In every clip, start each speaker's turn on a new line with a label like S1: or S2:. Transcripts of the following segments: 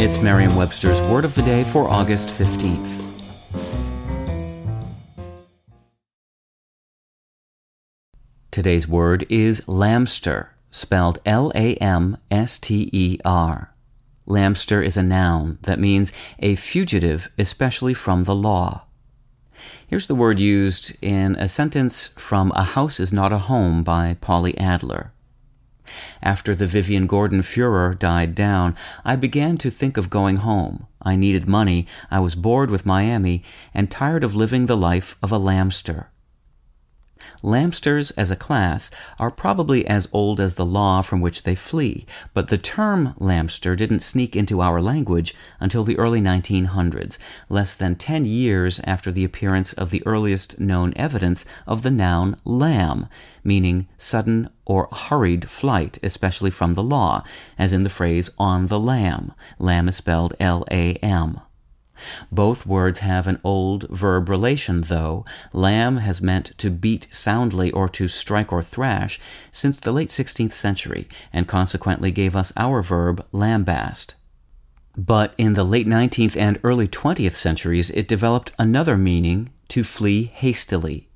S1: It's Merriam Webster's Word of the Day for August 15th. Today's word is lamster, spelled L A M S T E R. Lamster is a noun that means a fugitive, especially from the law. Here's the word used in a sentence from A House is Not a Home by Polly Adler. After the Vivian Gordon furor died down, I began to think of going home. I needed money, I was bored with Miami, and tired of living the life of a lamster. Lamsters as a class are probably as old as the law from which they flee, but the term lamster didn't sneak into our language until the early 1900s, less than 10 years after the appearance of the earliest known evidence of the noun lam, meaning sudden or hurried flight, especially from the law, as in the phrase on the lam. Lamb is spelled L A M. Both words have an old verb relation, though. Lam has meant to beat soundly or to strike or thrash since the late 16th century, and consequently gave us our verb lambaste. But in the late 19th and early 20th centuries, it developed another meaning to flee hastily.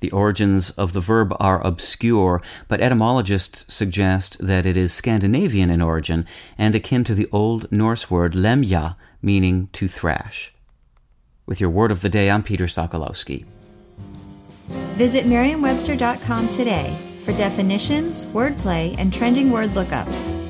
S1: The origins of the verb are obscure, but etymologists suggest that it is Scandinavian in origin and akin to the Old Norse word lemja, meaning to thrash. With your word of the day, I'm Peter Sokolowski.
S2: Visit Merriam-Webster.com today for definitions, wordplay, and trending word lookups.